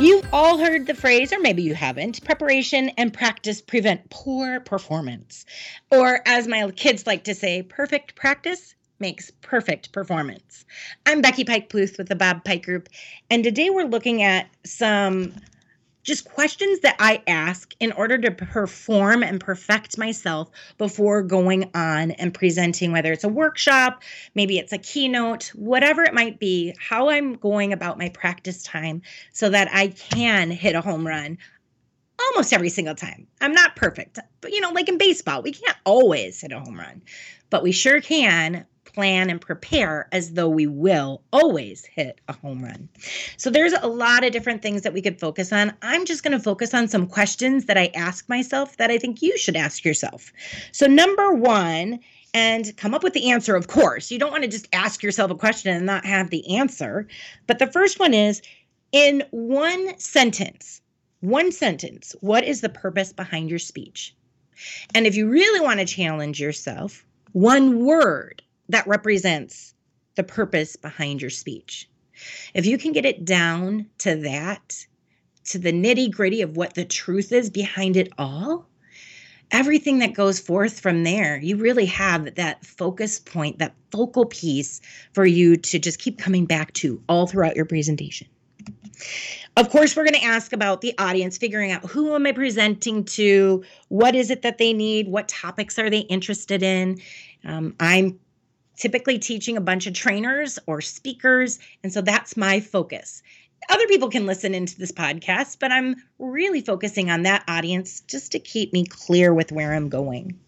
You've all heard the phrase, or maybe you haven't preparation and practice prevent poor performance. Or, as my kids like to say, perfect practice makes perfect performance. I'm Becky Pike Pluth with the Bob Pike Group, and today we're looking at some just questions that I ask in order to perform and perfect myself before going on and presenting, whether it's a workshop, maybe it's a keynote, whatever it might be, how I'm going about my practice time so that I can hit a home run almost every single time. I'm not perfect, but you know, like in baseball, we can't always hit a home run, but we sure can plan and prepare as though we will always hit a home run. So there's a lot of different things that we could focus on. I'm just going to focus on some questions that I ask myself that I think you should ask yourself. So number 1 and come up with the answer, of course. You don't want to just ask yourself a question and not have the answer. But the first one is in one sentence, one sentence, what is the purpose behind your speech? And if you really want to challenge yourself, one word that represents the purpose behind your speech. If you can get it down to that, to the nitty gritty of what the truth is behind it all, everything that goes forth from there, you really have that focus point, that focal piece for you to just keep coming back to all throughout your presentation. Of course, we're going to ask about the audience, figuring out who am I presenting to, what is it that they need, what topics are they interested in. Um, I'm typically teaching a bunch of trainers or speakers. And so that's my focus. Other people can listen into this podcast, but I'm really focusing on that audience just to keep me clear with where I'm going.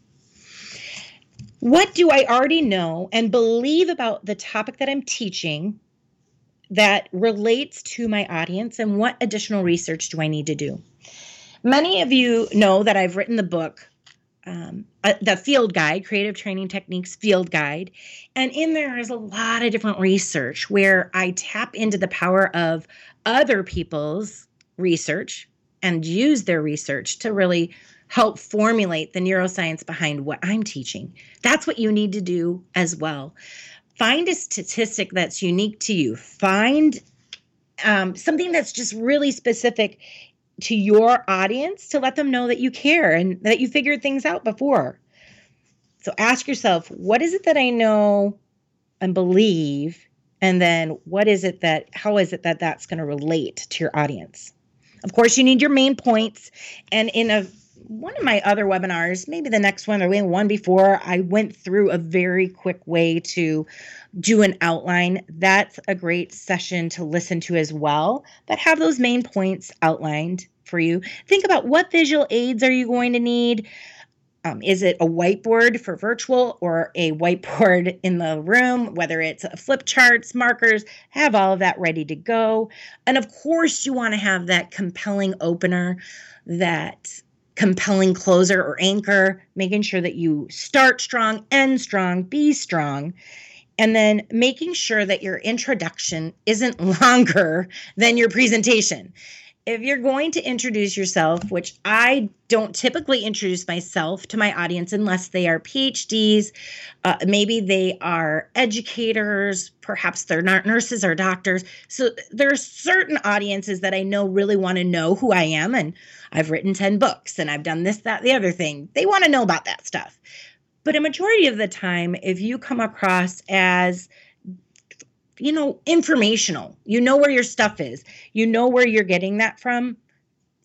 What do I already know and believe about the topic that I'm teaching that relates to my audience, and what additional research do I need to do? Many of you know that I've written the book um, uh, the field guide, Creative Training Techniques Field Guide. And in there is a lot of different research where I tap into the power of other people's research and use their research to really help formulate the neuroscience behind what I'm teaching. That's what you need to do as well. Find a statistic that's unique to you. Find um, something that's just really specific to your audience to let them know that you care and that you figured things out before. So ask yourself, what is it that I know and believe? And then what is it that, how is it that that's going to relate to your audience? Of course, you need your main points. And in a one of my other webinars, maybe the next one or the one before, I went through a very quick way to do an outline. That's a great session to listen to as well, but have those main points outlined for you. Think about what visual aids are you going to need? Um, is it a whiteboard for virtual or a whiteboard in the room? Whether it's flip charts, markers, have all of that ready to go. And of course, you want to have that compelling opener, that compelling closer or anchor, making sure that you start strong, end strong, be strong. And then making sure that your introduction isn't longer than your presentation if you're going to introduce yourself, which I don't typically introduce myself to my audience unless they are PhDs, uh, maybe they are educators, perhaps they're not nurses or doctors. So there are certain audiences that I know really want to know who I am. And I've written 10 books and I've done this, that, the other thing. They want to know about that stuff. But a majority of the time, if you come across as you know, informational. You know where your stuff is, you know where you're getting that from.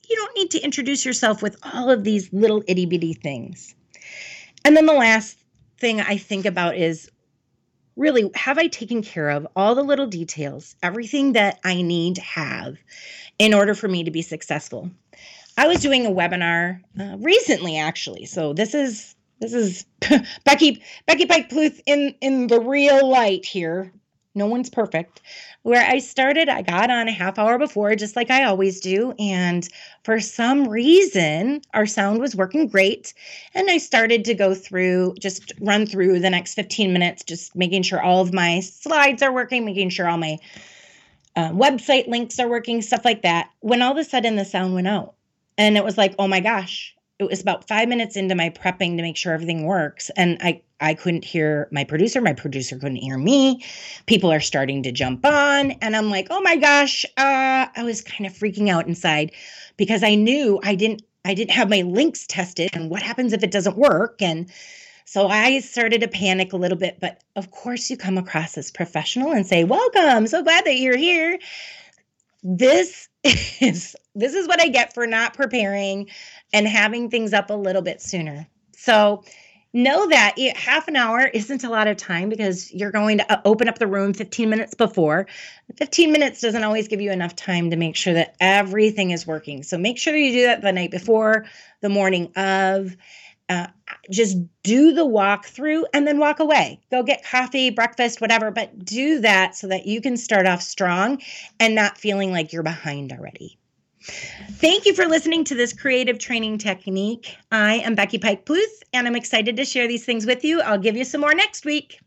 You don't need to introduce yourself with all of these little itty bitty things. And then the last thing I think about is really have I taken care of all the little details, everything that I need to have in order for me to be successful? I was doing a webinar uh, recently, actually. So this is this is Becky Becky Pike Pluth in in the real light here. No one's perfect. Where I started, I got on a half hour before, just like I always do. And for some reason, our sound was working great. And I started to go through, just run through the next 15 minutes, just making sure all of my slides are working, making sure all my uh, website links are working, stuff like that. When all of a sudden the sound went out. And it was like, oh my gosh, it was about five minutes into my prepping to make sure everything works and i I couldn't hear my producer. My producer couldn't hear me. People are starting to jump on. And I'm like, oh my gosh. Uh, I was kind of freaking out inside because I knew I didn't I didn't have my links tested. And what happens if it doesn't work? And so I started to panic a little bit. But of course, you come across as professional and say, Welcome. So glad that you're here. This is this is what I get for not preparing and having things up a little bit sooner. So know that it, half an hour isn't a lot of time because you're going to uh, open up the room 15 minutes before. 15 minutes doesn't always give you enough time to make sure that everything is working. So make sure you do that the night before, the morning of. Uh, just do the walkthrough and then walk away. Go get coffee, breakfast, whatever, but do that so that you can start off strong and not feeling like you're behind already. Thank you for listening to this creative training technique. I am Becky Pike Pluth, and I'm excited to share these things with you. I'll give you some more next week.